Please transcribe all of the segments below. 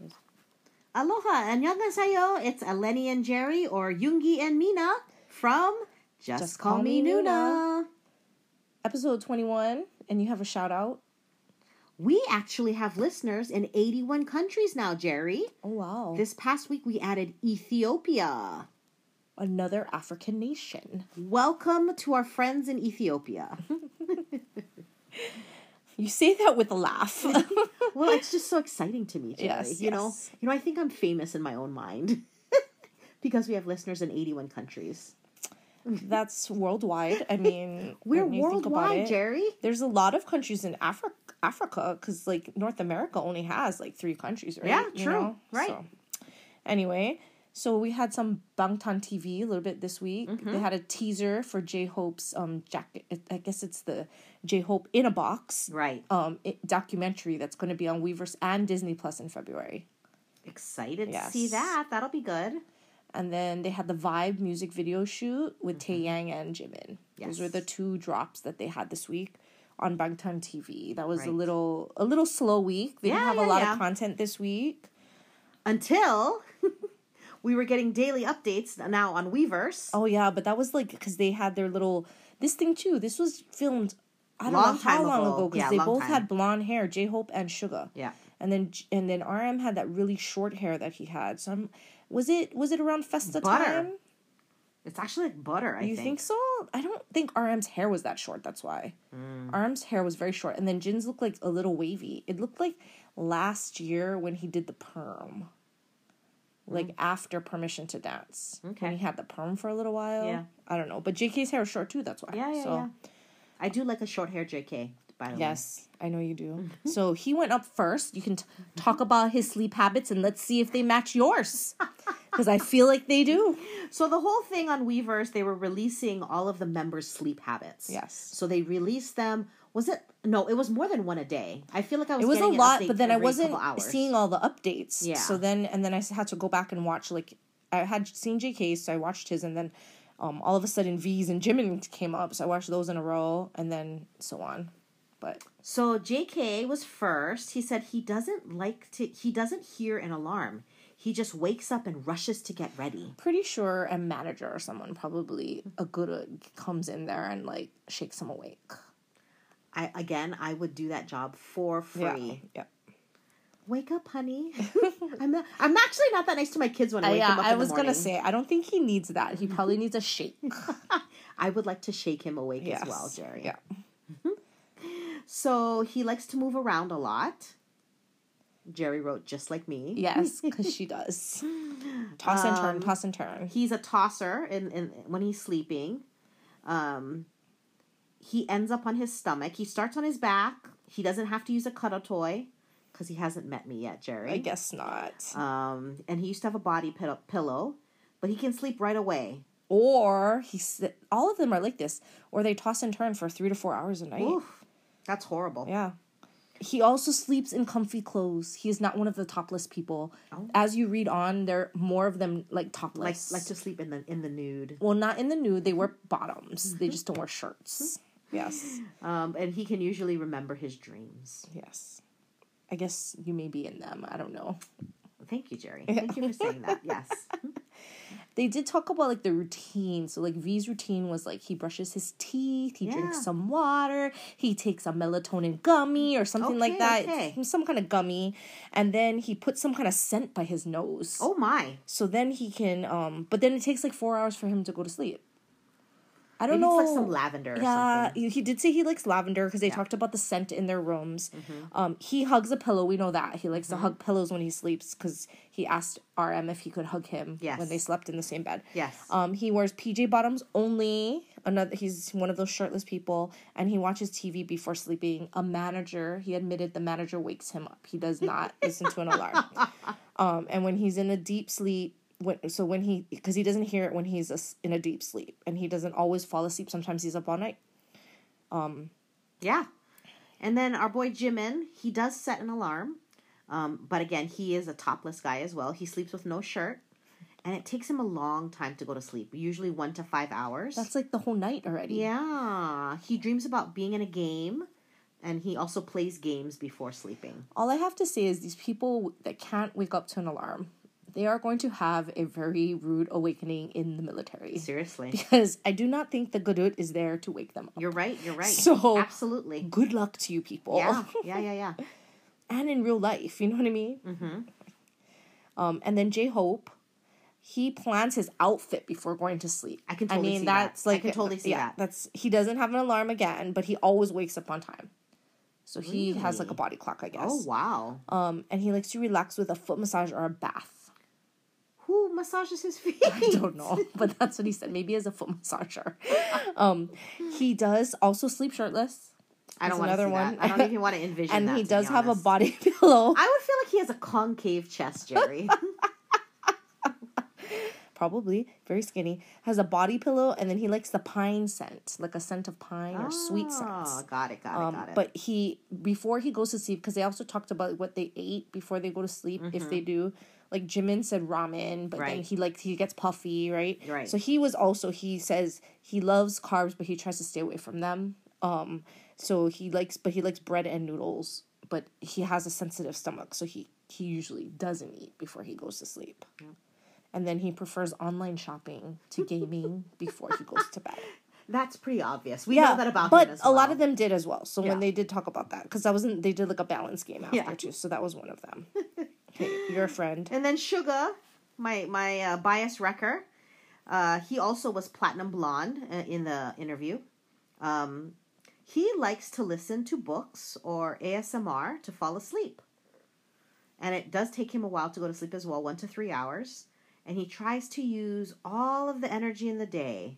is. Aloha, annyeonghaseyo. It's Eleni and Jerry, or Yungi and Mina from Just, Call, Me Nuna. Episode 21, and you have a shout out. We actually have listeners in 81 countries now, Jerry. Oh, wow. This past week we added Ethiopia. Another African nation. Welcome to our friends in Ethiopia. You say that with a laugh. well, it's just so exciting to me, Jerry. Yes, you know, you know, I think I'm famous in my own mind because we have listeners in 81 countries. That's worldwide. I mean, We're you worldwide, it, Jerry. There's a lot of countries in Africa, Africa, because like North America only has like three countries, right? Yeah, You true. know? Right. So, anyway, so we had some Bangtan TV a little bit this week. Mm-hmm. They had a teaser for J Hope's um jacket. I guess it's the J Hope in a box Right. um it, documentary that's going to be on Weverse and Disney Plus in February. Excited Yes. to see that. That'll be good. And then they had the Vibe music video shoot with Tae Yang and Jimin. Those were Mm-hmm. The two drops that they had this week on Bangtan TV. That was a little a little slow week. They didn't have yeah, a lot yeah. of content this week. Until we were getting daily updates now on Weverse. Oh yeah, but that was like because they had their little this thing too. This was filmed. I don't Long know how long ago. because Yeah, they both time. had blonde hair, J Hope and Suga. Yeah. and then and then RM had that really short hair that he had. So I'm, was it was it around Festa Butter, time? It's actually like butter, I You think. think so? I don't think RM's hair was that short. That's why. Mm. RM's hair was very short, and then Jin's looked like a little wavy. It looked like last year when he did the perm, like after Permission to Dance. Mm. Okay. When he had the perm for a little while. Yeah. I don't know, but JK's hair was short too. That's why. Yeah, yeah, so, yeah. I do like a short hair JK, by the way. Yes, I know you do. Mm-hmm. so he went up first. You can t- talk about his sleep habits and let's see if they match yours. Because I feel like they do. So the whole thing on Weverse, they were releasing all of the members' sleep habits. Yes. So they released them. Was it no? It was more than one a day. I feel like I was. It was a lot, but then I wasn't seeing all the updates. Yeah. So then, and then I had to go back and watch. Like, I had seen JK's, so I watched his, and then um, all of a sudden V's and Jimin came up, so I watched those in a row, and then so on. But So JK was first. He said he doesn't like to. He doesn't hear an alarm. He just wakes up and rushes to get ready. pretty sure a manager or someone, probably a good, uh, comes in there and like shakes him awake. I again, I would do that job for free. Yeah. Wake up, honey. I'm not, I'm actually not that nice to my kids when I Uh, wake yeah, them up. I was gonna say I don't think he needs that. He probably needs a shake. I would like to shake him awake Yes. as well, Jerry. Yeah. So he likes to move around a lot. Jerry wrote just like me. Yes, because she does. Toss and Um, turn, toss and turn. He's a tosser in, in when he's sleeping. Um he ends up on his stomach. He starts on his back. He doesn't have to use a cuddle toy because he hasn't met me yet, Jerry. I guess not. Um, and he used to have a body pillow, pillow, but he can sleep right away. Or he's all of them are like this, or they toss and turn for three to four hours a night. Oof, that's horrible. Yeah. He also sleeps in comfy clothes. He is not one of the topless people. Oh. As you read on, there are more of them like Like topless. like to sleep in the in the nude. well, not in the nude. They wear bottoms. They just don't wear shirts. Yes. Um, and he can usually remember his dreams. Yes. I guess you may be in them. I don't know. Thank you, Jerry. Thank you for saying that. Yes. They did talk about like the routine. So like V's routine was like he brushes his teeth, he drinks some water, he takes a melatonin gummy or something like that. okay. Some kind of gummy. And then he puts some kind of scent by his nose. Oh my. So then he can um but then it takes like four hours for him to go to sleep. I don't Maybe know. it's like some lavender or yeah, something. he did say he likes lavender because they talked about the scent in their rooms. Mm-hmm. Um, he hugs a pillow. We know that he likes to hug pillows when he sleeps because he asked RM if he could hug him Yes. when they slept in the same bed. Yes. Um, he wears PJ bottoms only. Another, he's one of those shirtless people, and he watches TV before sleeping. A manager, he admitted the manager wakes him up. He does not listen to an alarm. Um, and when he's in a deep sleep, when so when he because he doesn't hear it when he's as- in a deep sleep, and he doesn't always fall asleep. Sometimes he's up all night. um Yeah. And then our boy Jimin, he does set an alarm. Um, but again, he is a topless guy as well. He sleeps with no shirt. And it takes him a long time to go to sleep, usually one to five hours. That's like the whole night already. yeah. He dreams about being in a game and he also plays games before sleeping. All I have to say is these people that can't wake up to an alarm, they are going to have a very rude awakening in the military. Seriously. Because I do not think the Gadut is there to wake them up. You're right, you're right. So- absolutely. Good luck to you people. Yeah, yeah, yeah, yeah. and in real life, you know what I mean? Mm-hmm. Um, and then J Hope, he plans his outfit before going to sleep. I can totally I mean, see that. that's I like can totally see that. That's he doesn't have an alarm again, but he always wakes up on time. So he has like a body clock, I guess. Oh wow. Um, and he likes to relax with a foot massage or a bath. Who massages his feet? I don't know, but that's what he said. Maybe as a foot massager. Um, he does also sleep shirtless. I don't want another one. that. I don't even want to envision it. and that. he does have a body pillow. I would feel like he has a concave chest, Jerry. Probably very skinny. Has a body pillow, and then he likes the pine scent, like a scent of pine or sweet scents. Oh, got it, got it, Um, got it. but he before he goes to sleep because they also talked about what they ate before they go to sleep if they do. Like Jimin said ramen, but then Mm-hmm. He like he gets puffy, right? Right. So he was also he says he loves carbs, but he tries to stay away from them. Um, so he likes, but he likes bread and noodles. But he has a sensitive stomach, so he he usually doesn't eat before he goes to sleep. And then he prefers online shopping to gaming before he goes to bed. That's pretty obvious. We know that about but him as a lot of them did as well. So Yeah. when they did talk about that, because that wasn't they did like a balance game after Yeah. too. So that was one of them. your friend. And then Suga, my my uh, bias wrecker, uh, he also was platinum blonde uh, in the interview. Um, he likes to listen to books or ASMR to fall asleep, and it does take him a while to go to sleep as well, one to three hours. And he tries to use all of the energy in the day,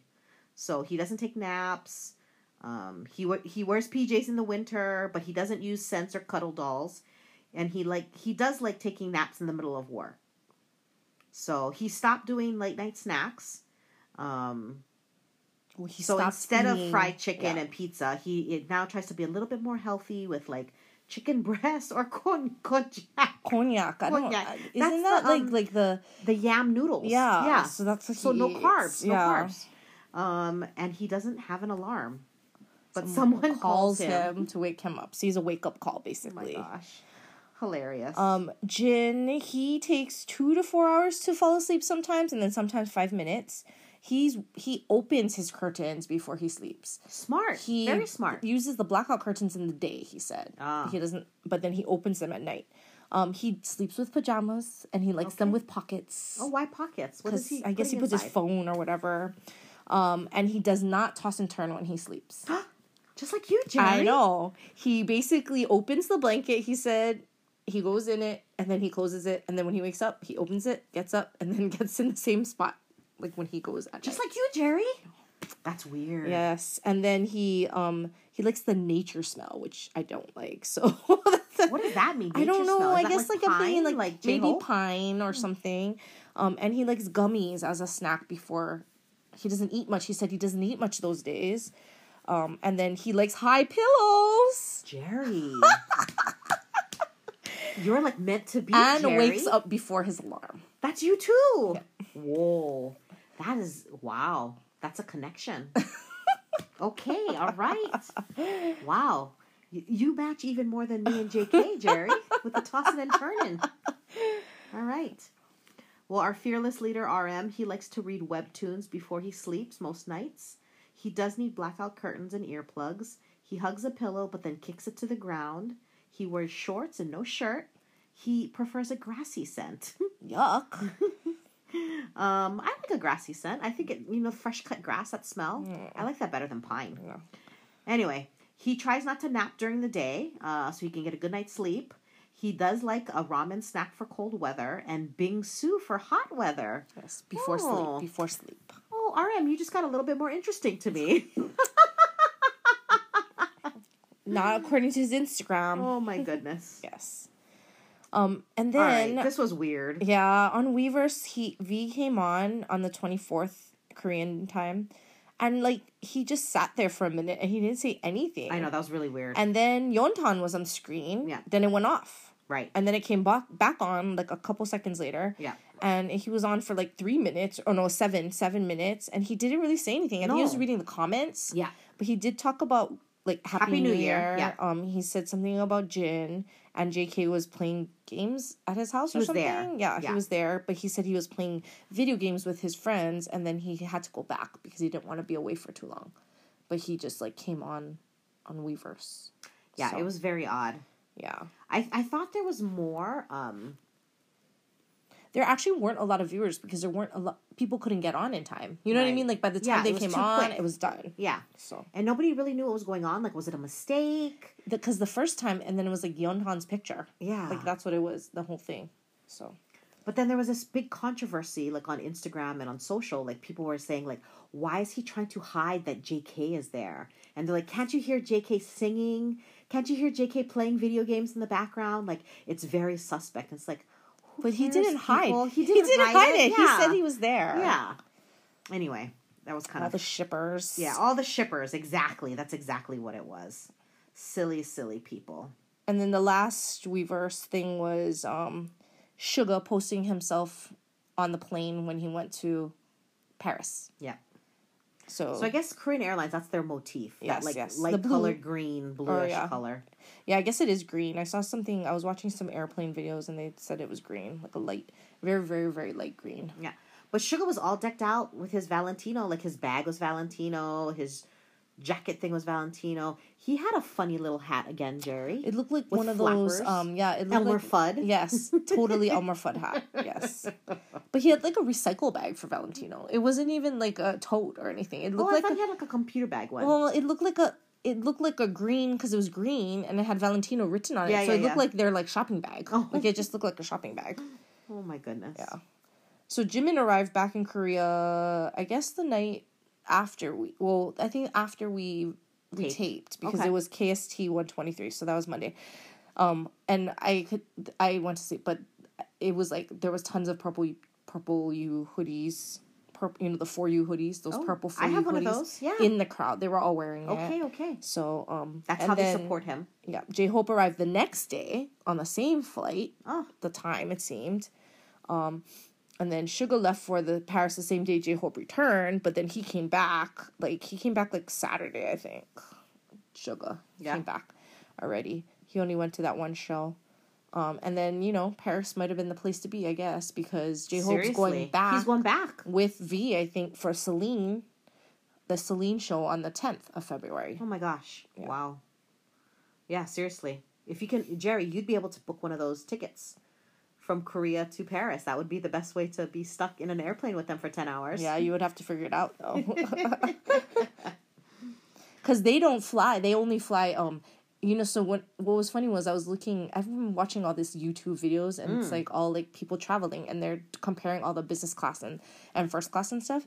so he doesn't take naps. Um, he he wears PJs in the winter, but he doesn't use scents or cuddle dolls, and he like he does like taking naps in the middle of war. So he stopped doing late night snacks. Um, Well, he so instead of fried chicken yeah. and pizza, he it now tries to be a little bit more healthy with like chicken breast or con konjac, konjac. I don't. Konjac. That's Isn't that the, like um, like the the yam noodles. yeah? yeah. So that's So no eats. carbs, no yeah. carbs. Um, and he doesn't have an alarm, but Someone someone calls him. to wake him up. So he's a wake up call Oh my basically. gosh, hilarious. Um, Jin, he takes two to four hours to fall asleep sometimes, and then sometimes five minutes. He's he opens his curtains before he sleeps. smart, He very smart. Uses the blackout curtains in the day. He said Ah. he doesn't, but then he opens them at night. Um, he sleeps with pajamas, and he likes them with pockets. Oh, why pockets? What is because he? I guess he puts his phone or whatever. Um, and he does not toss and turn when he sleeps. Just like you, Jerry. I know. He basically opens the blanket. He said he goes in it and then he closes it, and then when he wakes up, he opens it, gets up, and then gets in the same spot like when he goes at Just night. like you, Jerry. That's weird. yes, and then he um he likes the nature smell, which I don't like. So What does that mean? I don't know. smell? I guess like, I'm thinking pine? like, J. maybe pine or something. Um, and he likes gummies as a snack before. He doesn't eat much. He said he doesn't eat much those days. Um, and then he likes high pillows Jerry. You're like meant to be. and Jerry. wakes up before his alarm. That's you too. Whoa. That is wow. That's a connection. okay, all right. Wow. You, you match even more than me and JK, Jerry, with the tossing and turning. All right. Well, our fearless leader, RM, he likes to read webtoons before he sleeps most nights. He does need blackout curtains and earplugs. He hugs a pillow but then kicks it to the ground. He wears shorts and no shirt. He prefers a grassy scent. Yuck. Um, I like a grassy scent. I think it, you know, fresh cut grass, that smell. I like that better than pine. Yeah. Anyway, he tries not to nap during the day, uh, so he can get a good night's sleep. He does like a ramen snack for cold weather and bingsu for hot weather. Yes, before Oh. sleep. Before sleep. Oh, RM, you just got a little bit more interesting to me. Not according to his Instagram. oh my goodness. Yes. Um, and then right, this was weird. Yeah, on Weverse, he V came on on the twenty fourth Korean time, and like he just sat there for a minute and he didn't say anything. I know that was really weird. And then Yeontan was on screen. Yeah. Then it went off, right. and then it came back back on like a couple seconds later. Yeah. And he was on for like three minutes, or no, seven, seven minutes, and he didn't really say anything. I think he was reading the comments. Yeah. But he did talk about like Happy, Happy New, New Year. Year, yeah. Um, he said something about Jin, and J.K. was playing games at his house or was something. there. Yeah, Yeah. he was there, but he said he was playing video games with his friends, and then he had to go back because he didn't want to be away for too long. But he just like came on, on Weverse. Yeah, So, it was very odd. Yeah, I I thought there was more. Um, there actually weren't a lot of viewers because there weren't a lot. People couldn't get on in time. You know what I mean? Like by the time Yeah, they came on, quick. it was done. yeah, So and nobody really knew what was going on. Like, was it a mistake? because the first time, and then it was like Yeontan's picture. Yeah. Like that's what it was. The whole thing. So But then there was this big controversy, like on Instagram and on social. Like people were saying, like, why is he trying to hide that J.K. is there? And they're like, can't you hear J.K. singing? Can't you hear J.K. playing video games in the background? Like, it's very suspect. And It's like, But he didn't hide. people? He didn't, hide, it. He Yeah. said he was there. Yeah. Anyway, that was kind All of the shippers. yeah. All the shippers, exactly. That's exactly what it was. Silly, silly people. And then the last Weverse thing was um Suga posting himself on the plane when he went to Paris. Yeah. So, So I guess Korean Airlines, that's their motif. Yes, that like yes. The light blue- colored green, oh, bluish yeah. color. yeah, I guess it is green. I saw something I was watching some airplane videos and they said it was green, like a light very, very, very light green. Yeah. But Suga was all decked out with his Valentino. Like his bag was Valentino, his jacket thing was Valentino. He had a funny little hat again, Jerry. It looked like one of those um yeah, it looked Elmer like Fudd. Yes, totally Elmer Fudd hat. Yes, but he had like a recycle bag for Valentino. It wasn't even like a tote or anything. It oh, looked I like thought a, he had like a computer bag one. well, it looked like a it looked like a green because it was green and it had Valentino written on it. Yeah, so yeah, it looked yeah. like their like shopping bag. Oh. Like it just looked like a shopping bag. oh my goodness. Yeah. So Jimin arrived back in Korea. I guess the night after we well, I think after we we Taped. taped because Okay. it was KST one twenty three. So that was Monday. Um, and I could I went to sleep, but it was like there was tons of purple purple you hoodies. Purple, you know the for you hoodies, those Oh, purple for I you have hoodies one of those, yeah. in the crowd. They were all wearing Okay, it. okay. So um, That's how then, they support him. Yeah, J Hope arrived the next day on the same flight Oh, the time it seemed. Um, and then Suga left for the Paris the same day J Hope returned, but then he came back like he came back like Saturday I think. Suga Yeah. came back already. He only went to that one show. Um, and then you know Paris might have been the place to be I guess because J Hope's going back He's going back. with V I think for Celine, the Celine show on the tenth of February. Oh my gosh. Yeah. Wow. Yeah, seriously. If you can, Jerry, you'd be able to book one of those tickets from Korea to Paris. That would be the best way to be stuck in an airplane with them for 10 hours. Yeah, you would have to figure it out though. Cuz they don't fly. They only fly um you know so what what was funny was I was looking I've been watching all these YouTube videos and it's like all like people traveling and they're comparing all the business class and and first class and stuff.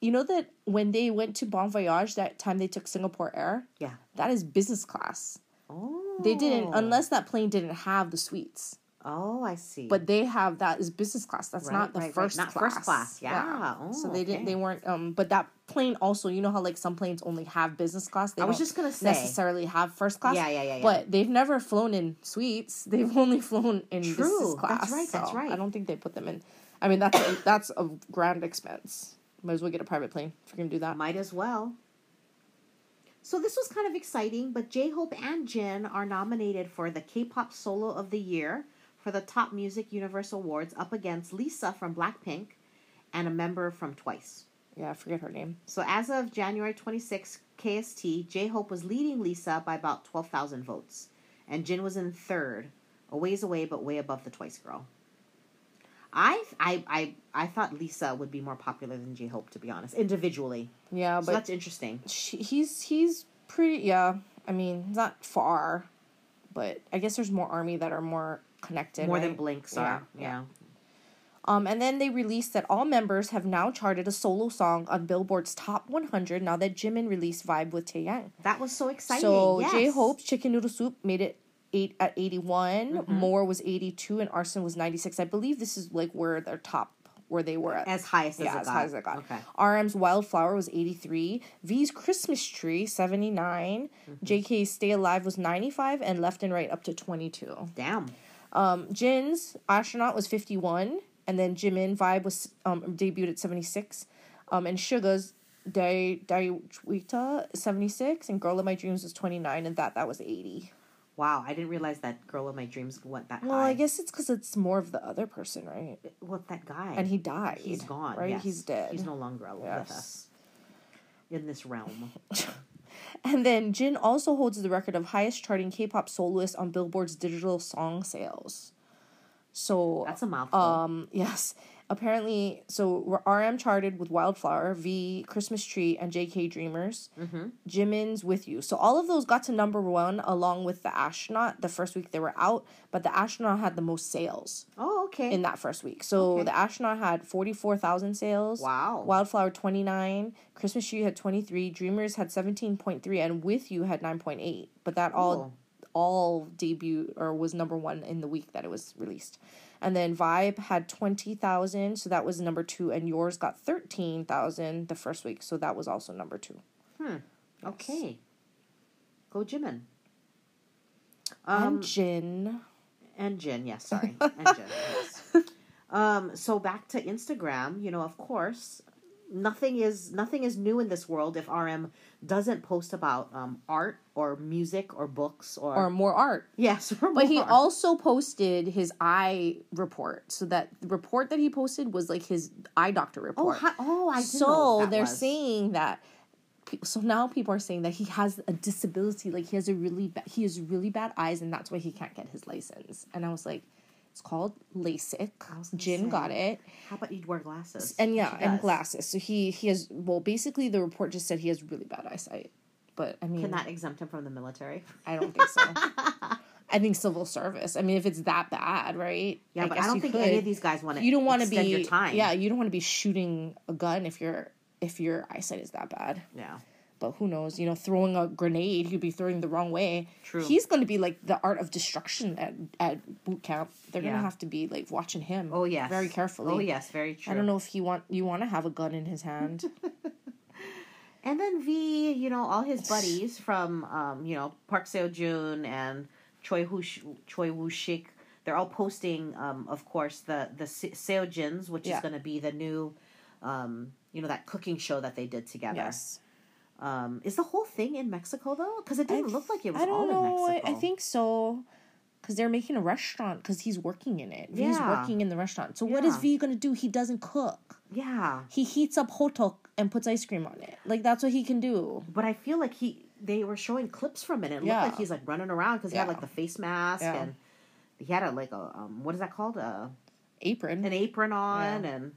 You know that when they went to Bon Voyage that time they took Singapore Air, Yeah. that is business class. Oh. They didn't unless that plane didn't have the suites. Oh, I see. But they have that is business class. That's Right, not the right, right. first Not class. first class. Yeah. so Oh, they didn't. They weren't. Um. But that plane also, you know how like some planes only have business class. They I was just gonna say. necessarily have first class. Yeah, yeah, yeah, yeah. But they've never flown in suites. They've only flown in True. business class. That's right, that's right. I don't think they put them in. I mean, that's a, that's a grand expense. Might as well get a private plane if you're gonna do that. Might as well. So this was kind of exciting, but J Hope and Jin are nominated for the K-pop Solo of the Year for the Top Music Universe Awards, up against Lisa from Blackpink and a member from Twice. Yeah, I forget her name. So as of January 26, KST, J Hope was leading Lisa by about 12,000 votes, and Jin was in third, a ways away but way above the Twice girl. I I I I thought Lisa would be more popular than J Hope to be honest, individually. Yeah, So but that's interesting. she, he's he's pretty. Yeah, I mean, not far, but I guess there's more army that are more connected. More than? Blinks Yeah, are. yeah. Yeah. Um, and then they released that all members have now charted a solo song on Billboard's Top 100 now that Jimin released Vibe with Taeyang. That was so exciting. So yes. J Hope's Chicken Noodle Soup made it eight at 81, Mm-hmm. More was 82, and Arson was 96. I believe this is like where their top, where they were at. as highest as yeah, as got. high as it got. Okay. RM's Wildflower was 83. V's Christmas Tree, 79. Mm-hmm. JK's Stay Alive was 95. And Left and Right up to 22. Damn. Um, Jin's Astronaut was 51. And then Jimin Vibe was um, debuted at 76. Um, and Suga's Dai Daechwita seventy six, and Girl of My Dreams was twenty nine, and that that was eighty. Wow, I didn't realize that girl of my dreams went that Well, high. I guess it's because it's more of the other person, right? What that guy? And he died. he's gone. right? yes. He's dead. He's no longer with Yes. us in this realm. And then Jin also holds the record of highest charting K-pop soloist on Billboard's digital song sales. So That's a mouthful. um yes, apparently so RM charted with Wildflower, V, Christmas Tree, and JK Dreamers. mm-hmm. Jimin's with you. So all of those got to number one along with the astronaut the first week they were out, but the astronaut had the most sales Oh, okay. in that first week. So Okay. the astronaut had forty four thousand sales. wow. Wildflower 29, Christmas Tree had 23, Dreamers had 17.3 and With You had 9.8. But that all Cool. all debut or was number 1 in the week that it was released. And then Vibe had 20,000, so that was number 2 and yours got 13,000 the first week, so that was also number 2. Hmm. Okay. Go Jimin. and Um, Jin. and Jin, yes, sorry. and Jin, yes. Um, so back to Instagram, you know, of course, nothing is nothing is new in this world if RM doesn't post about um, art or music or books or, or more art. yes, But he more. also posted his eye report. So that the report that he posted was like his eye doctor oh report. hi, oh I so they're was. saying that so now people are saying that he has a disability like he has a really bad he has really bad eyes and that's why he can't get his license and i was like it's called lasik jin say. got it How about you'd wear glasses? and yeah and glasses so he he has well basically the report just said he has really bad eyesight but i mean Can that exempt him from the military? i don't think so i think civil service i mean if it's that bad right Yeah, but I don't think could. any of these guys want to. you don't want to be your time. yeah you don't want to be shooting a gun if your if your eyesight is that bad yeah. but who knows? You know, throwing a grenade, he'd be throwing the wrong way. True. He's going to be like the art of destruction at at boot camp. They're going to have to be like watching him. Oh yes. very carefully. Oh yes, very true. I don't know if he want you want to have a gun in his hand. And then V, you know, all his buddies from, um, you know, Park Seo Joon and Choi Woo Choi Woo Shik, they're all posting, um, of course, the the Seo Jins, which Yeah. is going to be the new, um, you know, that cooking show that they did together. yes, Um, is the whole thing in Mexico though? Because it didn't I- look like it was all know. in Mexico. I think so. Because they're making a restaurant because he's working in it. V's Yeah. working in the restaurant. So what is V going to do? He doesn't cook. Yeah, He heats up hotteok and puts ice cream on it. Like that's what he can do. but I feel like he they were showing clips from it. and It Yeah. looked like he's like running around because he had like the face mask Yeah. and he had a like a um, what is that called a Apron. an apron on Yeah. and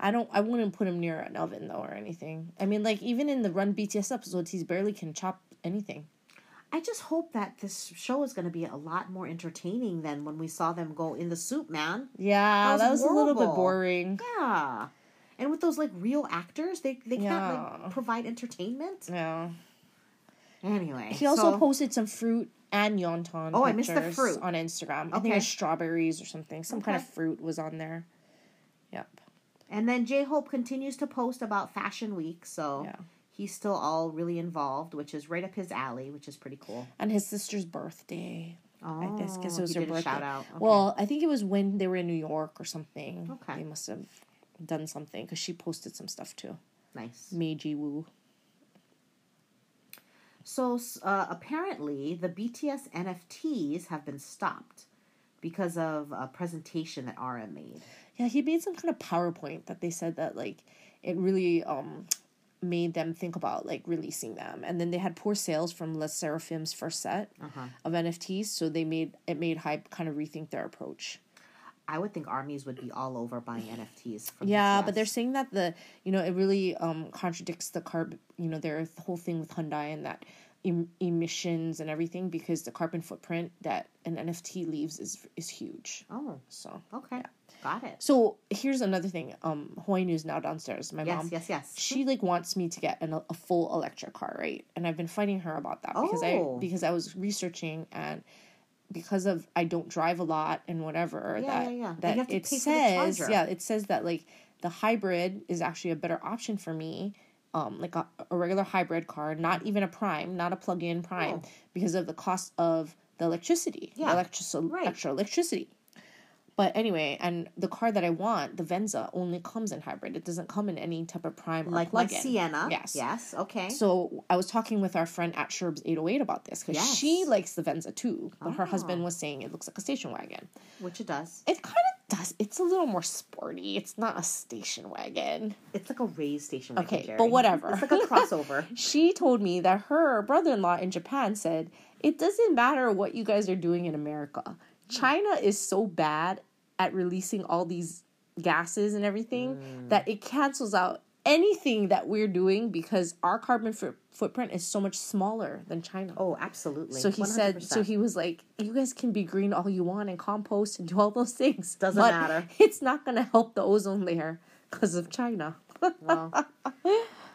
I don't. I wouldn't put him near an oven though or anything. I mean, like even in the Run BTS episodes, he's barely can chop anything. I just hope that this show is going to be a lot more entertaining than when we saw them go in the SOOP, man. Yeah, was that was a little bit boring. Yeah. And with those like real actors, they they can't like provide entertainment. Yeah. Anyway, He also so- posted some fruit and Yeontan. Oh, I missed the fruit. on Instagram. I think Okay. it was strawberries or something. Some kind of fruit was on there. Yep. and then J Hope continues to post about Fashion Week, so Yeah. he's still all really involved, which is right up his alley, which is pretty cool. And his sister's birthday. Oh, I guess, oh, he it was her birthday. shout out. Okay. Well, I think it was when they were in New York or something. Okay. They must have done something because she posted some stuff too. nice. Meiji Woo. So uh, apparently, the BTS NFTs have been stopped because of a presentation that RM made. Yeah, he made some kind of PowerPoint that they said that like it really um made them think about like releasing them. And then they had poor sales from Le Sserafim's first set Uh-huh. of NFTs, so they made it made Hybe kind of rethink their approach. I would think armies would be all over buying NFTs. Yeah, but they're saying that the you know it really um contradicts the carb you know their whole thing with Hyundai and that em- emissions and everything because the carbon footprint that an NFT leaves is is huge. Oh, So okay, got it. so here's another thing. Um, Hawaii News now downstairs. My Yes, mom. yes, yes. she like wants me to get an, a full electric car right and i've been fighting her about that because Oh. i because i was researching and because of i don't drive a lot and whatever Yeah, that yeah, yeah. That you have to it pay for the says yeah it says that like the hybrid is actually a better option for me um like a, a regular hybrid car not even a prime not a plug-in prime Oh. because of the cost of the electricity Yeah, the electric right. extra electricity But anyway, and the car that I want, the Venza, only comes in hybrid. It doesn't come in any type of prime or Like plug-in. Sienna. Yes. Yes. Okay. So I was talking with our friend at Sherb's 808 about this because Yes. she likes the Venza too, but her Oh. husband ah. was saying it looks like a station wagon. Which it does. It kind of does. It's a little more sporty. It's not a station wagon. It's like a raised station. wagon, Okay, Jerry. but whatever. It's like a crossover. She told me that her brother in law in Japan said, It doesn't matter what you guys are doing in America. Hmm. China is so bad at releasing all these gases and everything Mm. that it cancels out anything that we're doing because our carbon foot footprint is so much smaller than China. oh, absolutely. So he said, so he was like, you guys can be green all you want and compost and do all those things. Doesn't matter. It's not going to help the ozone layer because of China. Well,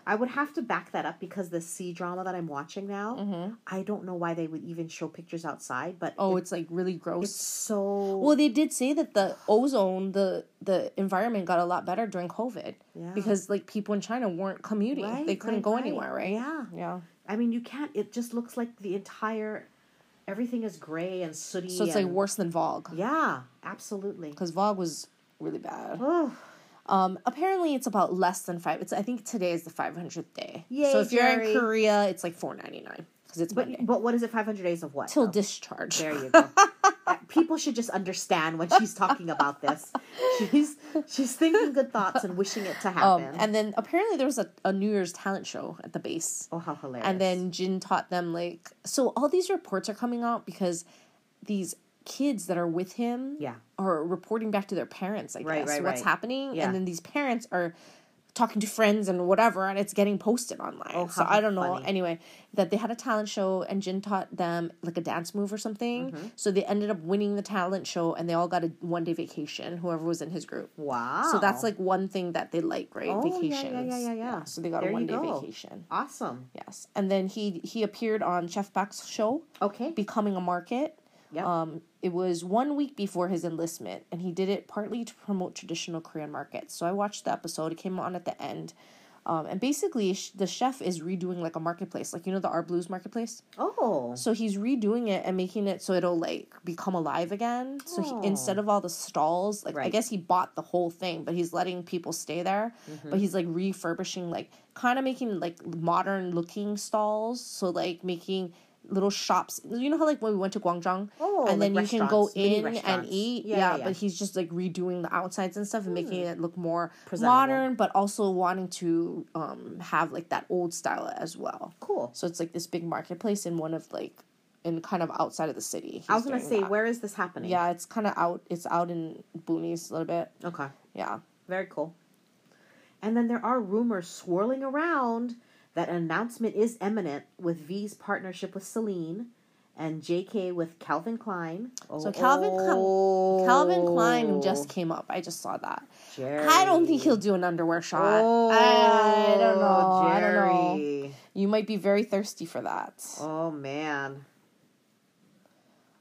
I would have to back that up because the C-drama that I'm watching now, Mm-hmm. I don't know why they would even show pictures outside, but Oh, it- it's like really gross. it's so Well, they did say that the ozone, the the environment got a lot better during COVID Yeah. because like people in China weren't commuting; Right, they couldn't right, go right. anywhere, right? Yeah. yeah. I mean, you can't. It just looks like the entire everything is gray and sooty. So it's like worse than Vogue Yeah, absolutely. because Vogue was really bad. Um, apparently it's about less than five. It's I think today is the five hundredth day. Yay, so if you're in Korea, it's like four ninety nine because it's but Monday but what is it? Five hundred days of what? till though? discharge. There you go. People should just understand when she's talking about this. She's she's thinking good thoughts and wishing it to Um, happen. and then apparently there was a, a New Year's talent show at the base. oh, how hilarious! And then Jin taught them like so all these reports are coming out because these kids that are with him Yeah. are reporting back to their parents, I guess, Right, right, what's right. happening. Yeah. And then these parents are talking to friends and whatever and it's getting posted online. Oh, so I don't know. funny. Anyway, that they had a talent show and Jin taught them like a dance move or something. Mm-hmm. So they ended up winning the talent show and they all got a one day vacation, whoever was in his group. wow. So that's like one thing that they like, right? Oh, yeah, yeah, Vacations. yeah, yeah, yeah. So they got There a one day go. vacation. awesome. Yes, and then he he appeared on Chef Bak's show, Okay. Becoming a Market. Yep. Um, it was one week before his enlistment, and he did it partly to promote traditional Korean markets. So I watched the episode. It came on at the end, um, and basically sh- the chef is redoing like a marketplace, like you know the Our Blues marketplace. oh. So he's redoing it and making it so it'll like become alive again. So Oh. he, instead of all the stalls, like I guess he bought the whole thing, but he's letting people stay there. Mm-hmm. But he's like refurbishing, like kind of making like modern looking stalls. So like making little shops. You know how like when we went to Gwangjang, Oh, and then like you can go in and eat. Yeah, Yeah, yeah, but he's just like redoing the outsides and stuff and making it look more modern, but also wanting to um have like that old style as well. Cool. So it's like this big marketplace in one of like in kind of outside of the city. I was gonna say, that. where is this happening? Yeah, it's kind of out. It's out in boonies a little bit. Okay. Yeah. Very cool. And then there are rumors swirling around that an announcement is imminent with V's partnership with Celine and JK with Calvin Klein. So Calvin Cl- oh. Calvin Klein just Oh, came up. I just saw that. Jerry. I don't think he'll do an underwear shot. Oh, I don't know. I don't know. Oh, you might be very thirsty for that. Oh man.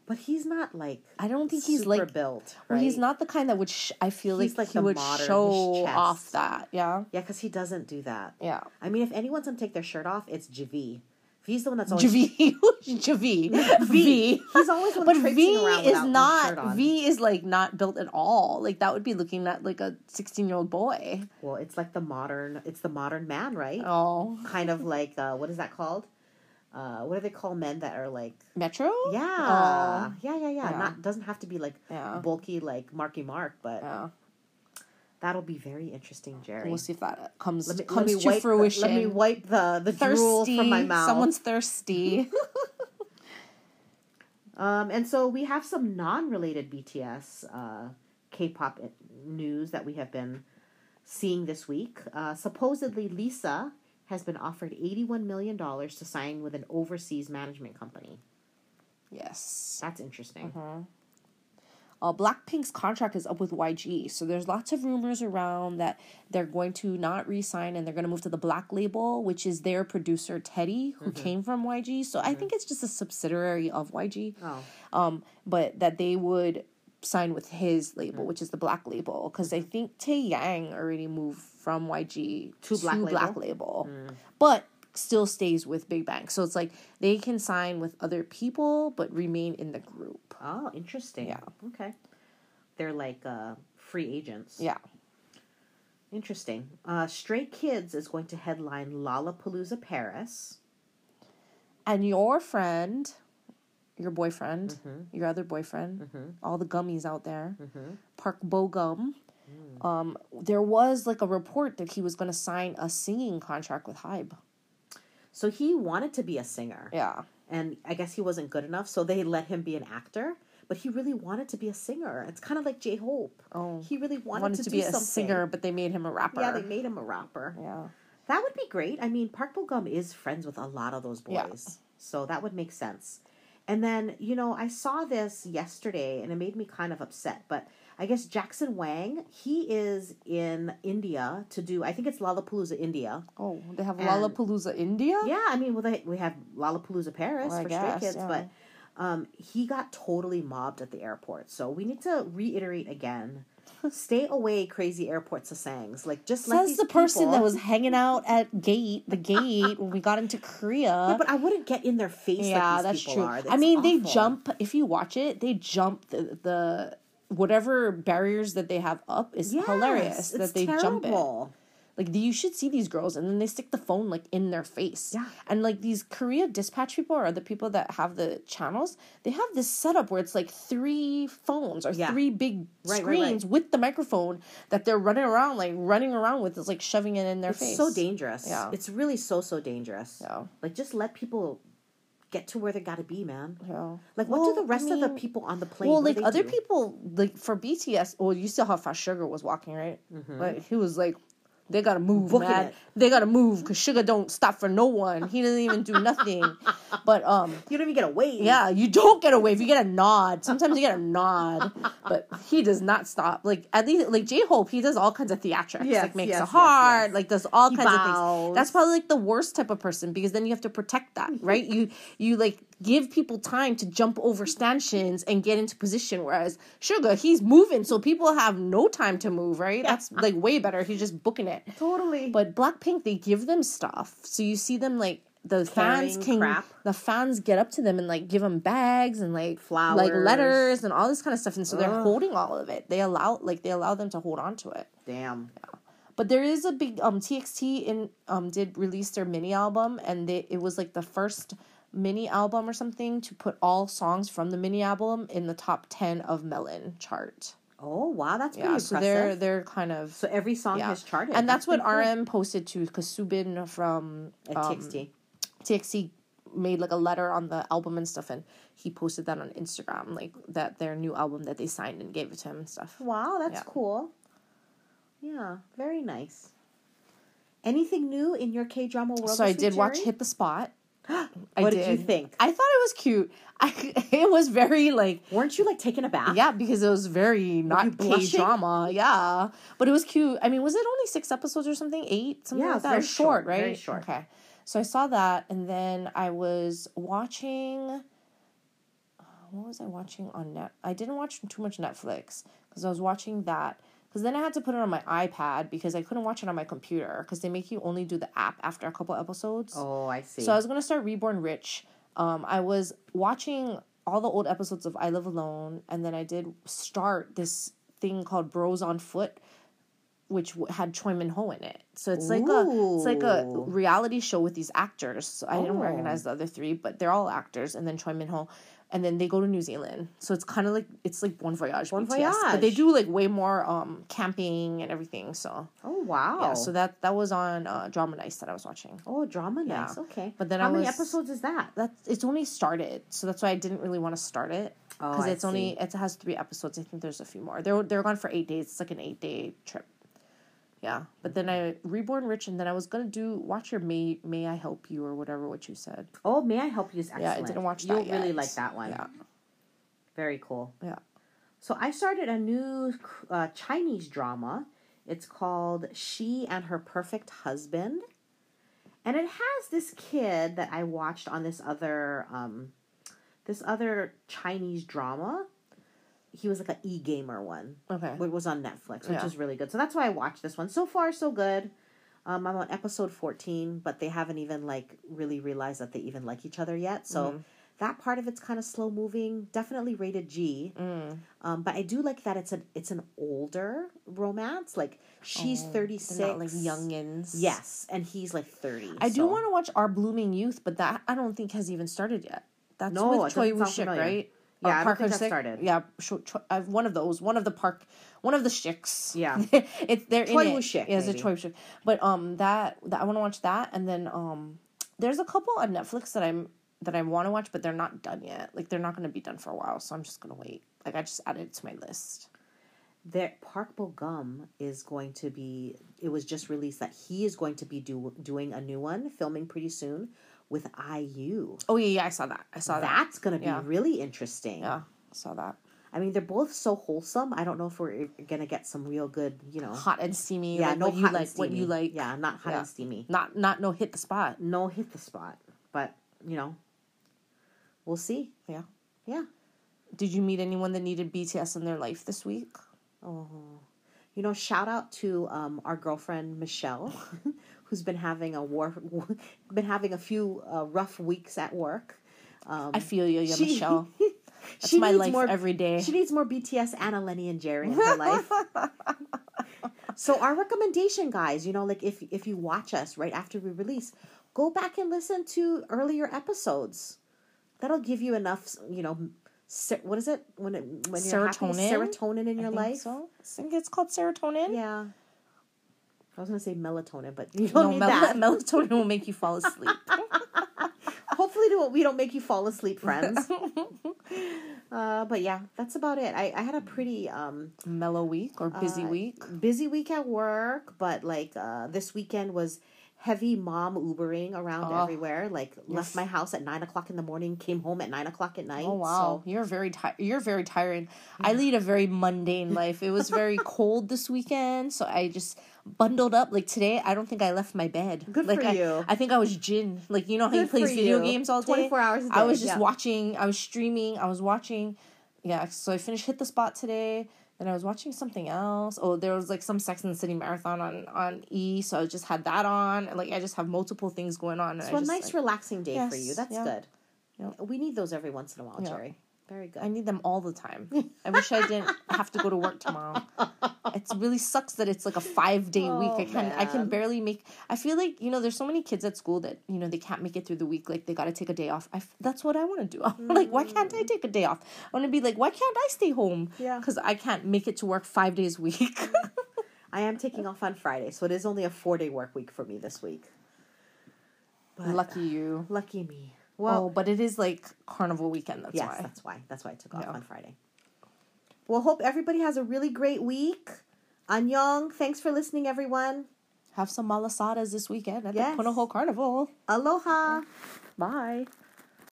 But he's not like I don't think he's like. built. Well, he's not the kind that would. Sh- I feel He's like, like he would modern, show off that. Yeah. Yeah, because he doesn't do that. Yeah. I mean, if anyone's gonna take their shirt off, it's Javi. He's the one that's always Javi. Javi. V. He's always one But V is not. V is like not built at all. Like that would be looking at like a sixteen year old boy. Well, it's like the modern. It's the modern man, right? Oh, Kind of like uh, what is that called? Uh, what do they call men that are like? Metro. Yeah, Oh. yeah, yeah, yeah. Yeah. Not doesn't have to be like Yeah. bulky like Marky Mark, but Yeah. that'll be very interesting, Jerry. We'll see if that comes Let me, let comes me to wipe the- fruition. let me wipe the the drool from my mouth. Someone's thirsty. Um, and so we have some non-related BTS uh, K-pop news that we have been seeing this week. Uh, supposedly, Lisa has been offered eighty-one million dollars to sign with an overseas management company. yes. That's interesting. Mm-hmm. Uh, Blackpink's contract is up with YG, so there's lots of rumors around that they're going to not re-sign and they're going to move to the Black Label, which is their producer Teddy, who mm-hmm. came from YG. So I mm-hmm. think it's just a subsidiary of YG. Oh, um, but that they would sign with his label, mm. which is the Black Label, because I think Tae Yang already moved from YG To Black Label? Black Label, but still stays with Big Bang. So it's like they can sign with other people, but remain in the group. oh, interesting. Yeah. Okay. they're like uh, free agents. Yeah. Interesting. Uh, Stray Kids is going to headline Lollapalooza Paris. And your friend, your boyfriend, Mm-hmm. your other boyfriend, Mm-hmm. all the gummies out there, Mm-hmm. Park Bogum. Mm. Um, there was like a report that he was going to sign a singing contract with Hybe. So he wanted to be a singer, Yeah. and I guess he wasn't good enough, so they let him be an actor. But he really wanted to be a singer. It's kind of like J Hope. Oh, He really wanted, wanted to, to do be a something. singer, but they made him a rapper. Yeah, they made him a rapper. yeah. That would be great. I mean, Park Bo Gum is friends with a lot of those boys, Yeah. so that would make sense. And then you know, I saw this yesterday, and it made me kind of upset. But I guess Jackson Wang, he is in India to do. I think it's Lollapalooza, India. Oh, they have And- Lollapalooza India. Yeah, I mean, well, they, we have Lollapalooza Paris Well, for guess, Stray Kids, yeah. but um, he got totally mobbed at the airport. So we need to reiterate again: stay away, crazy airport sasaengs. Like, just let Says these the person people- that was hanging out at gate, the gate when we got into Korea. Yeah, but I wouldn't get in their face. yeah, like these that's people true. Are. I That's mean, they jump. If you watch it, they jump the the whatever barriers that they have up is Yes, hilarious that they jump it. terrible. Like the, you should see these girls, and then they stick the phone like in their face. Yeah. And like these Korea dispatch people or the people that have the channels, they have this setup where it's like three phones or Yeah. three big Right, right, right. screens with the microphone that they're running around like running around with. It's like shoving it in their It's face. so dangerous. Yeah. It's really so so dangerous. Yeah. Like just let people get to where they got to be, man. Yeah. Like what Well, do the I rest of the people on the plane? Well, like other do? people, like for BTS, well, you saw how fast Suga was walking, right? Mm-hmm. Like he was like, they gotta move, Booking man. it. They gotta move because Suga don't stop for no one. He doesn't even do nothing. But um, You don't even get a wave. yeah, you don't get a wave. You get a nod. Sometimes you get a nod, but he does not stop. Like at least, like J Hope, he does all kinds of theatrics. Yes, like makes yes, a heart. yes. Like does all He kinds of things. That's probably like the worst type of person because then you have to protect that, right? you you like give people time to jump over stanchions and get into position. Whereas Suga, he's moving, so people have no time to move, right? That's like way better. He's just booking it. Totally. But Blackpink, they give them stuff, so you see them like the fans can crap. the fans get up to them and like give them bags and like flowers like letters and all this kind of stuff, and so they're holding all of it. They allow like they allow them to hold on to it. Damn. yeah. But there is a big um TXT in um did release their mini album and they it was like the first mini album or something to put all songs from the mini album in the top 10 of Melon chart. Oh wow, that's pretty Yeah, so they're they're kind of so every song yeah. has charted, And that's, what pretty cool. RM posted to cuz Soobin from At um, TXT. TXT made like a letter on the album and stuff and he posted that on Instagram like that their new album that they signed and gave it to him and stuff. Wow, that's Yeah. cool. Yeah, very nice. Anything new in your K drama world? So I did week, watch Hit the Spot. What did you think? I thought it was cute. I it was very like Weren't you like taken aback? yeah because it was very not K drama. Yeah, but it was cute. I mean, was it only six episodes or something? Eight, something Yeah, like that. very short, short, right? very short. Okay, so I saw that, and then I was watching. uh, What was I watching on net? I didn't watch too much Netflix because I was watching that. Because then I had to put it on my iPad because I couldn't watch it on my computer because they make you only do the app after a couple episodes. Oh, I see. So I was gonna start Reborn Rich. Um, I was watching all the old episodes of I Live Alone, and then I did start this thing called Bros on Foot, which w- had Choi Min Ho in it. So it's like a it's like a reality show with these actors. So I didn't Oh. recognize the other three, but they're all actors, and then Choi Min Ho. And then they go to New Zealand, so it's kind of like it's like Bon Voyage, Bon BTS, but they do like way more um camping and everything. So oh wow. yeah, so that that was on uh, Drama Nice that I was watching. oh drama, Yeah. nice. Okay. But then how I many was- episodes is that? that's it's only started, so that's why I didn't really want to start it Oh, because I it's only it has three episodes. I think there's a few more. They're they're gone for eight days. It's like an eight day trip. Yeah, but then I reborn rich, and then I was gonna do watch your may may I help you or whatever what you said. Oh, may I help you? Is excellent. Yeah, I didn't watch that. You'll really like that one. Yeah, Very cool. Yeah. So I started a new uh, Chinese drama. It's called She and Her Perfect Husband. And it has this kid that I watched on this other um this other Chinese drama. He was like an e-gamer one. okay. It was on Netflix, which Yeah. is really good. So that's why I watched this one. So far so good. Um, I'm on episode 14, but they haven't even like really realized that they even like each other yet. So Mhm. that part of it's kind of slow moving. Definitely rated G. Um, but I do like that it's a it's an older romance. Like she's thirty six, not like youngins. Yes, and he's like thirty. I do want to watch Our Blooming Youth, but that I don't think has even started yet. That's No, with it Choi Woo Shik, right? Yeah, Or I don't think started. Yeah, uh, one of those, one of the park, one of the shicks. Yeah. it's they're in it. Shik, Yeah, it's a Woo But um, that, that I want to watch that, and then um, there's a couple on Netflix that I'm that I want to watch, but they're not done yet. Like they're not going to be done for a while, so I'm just gonna wait. Like I just added it to my list. That Park Bo Gum is going to be it was just released that he is going to be do, doing a new one filming pretty soon with IU. Oh yeah, yeah, I saw that. I saw that. That's going to be Yeah. really interesting. Yeah, I saw that. I mean, they're both so wholesome. I don't know if we're going to get some real good, you know. Hot and steamy. yeah, like no what you hot like. and What you like. Yeah, not hot Yeah. and steamy. Not not no hit the spot. No hit the spot, but you know, we'll see. Yeah. Yeah. Did you meet anyone that needed BTS in their life this week? Oh, you know, shout out to um, our girlfriend Michelle, who's been having a war, been having a few uh, rough weeks at work. Um, I feel you, yeah, she- Michelle. That's she my life more- every day. She needs more BTS, Anna, Lenny, and Jerry in her life. so our recommendation, guys, you know, like if if you watch us right after we release, go back and listen to earlier episodes. That'll give you enough, you know, ser- what is it when it when you're happy? Serotonin? serotonin in I your life. So I think it's called serotonin. Yeah. I was gonna say melatonin, but you don't No, need mel- that. melatonin will make you fall asleep. Hopefully, do- we don't make you fall asleep, friends. uh, but yeah, that's about it. I, I had a pretty um, Mellow week or busy uh, week. busy week at work, but like uh, this weekend was heavy mom Ubering around Oh. everywhere. Like left my house at nine o'clock in the morning, came home at nine o'clock at night. Oh wow, you're very tired. You're very tiring. I lead a very mundane life. It was very cold this weekend, so I just bundled up. Like today, I don't think I left my bed. Good like for I, you. I think I was Jin. Like you know how he Good video you. games all day. 24 hours a I day, I was just yeah. watching. I was streaming. I was watching. Yeah, so I finished hit the spot today. Then I was watching something else. Oh, there was like some Sex and the City marathon on on E, so I just had that on. And, Like I just have multiple things going on. So I a just, nice, like, relaxing day for you. That's yeah. good. Yeah. We need those every once in a while, Yeah. Jerry. Very good. I need them all the time. I wish I didn't have to go to work tomorrow. It really sucks that it's like a five day oh, week. I Oh, can I can barely make. I feel like you know there's so many kids at school that you know they can't make it through the week. Like they got to take a day off. I that's what I want to do. I'm like, why can't I mm. take a day off? I want to be like, why can't I stay home? Yeah. because I can't make it to work five days a week. I am taking off on Friday, so it is only a four day work week for me this week. But Lucky you. lucky me. Well, Well, but it is like carnival weekend. That's yes, why. that's why. That's why I took off Yeah. on Friday. Well, hope everybody has a really great week. Annyeong. Thanks for listening, everyone. Have some malasadas this weekend at Yes. the Punahou Carnival. Aloha. Bye.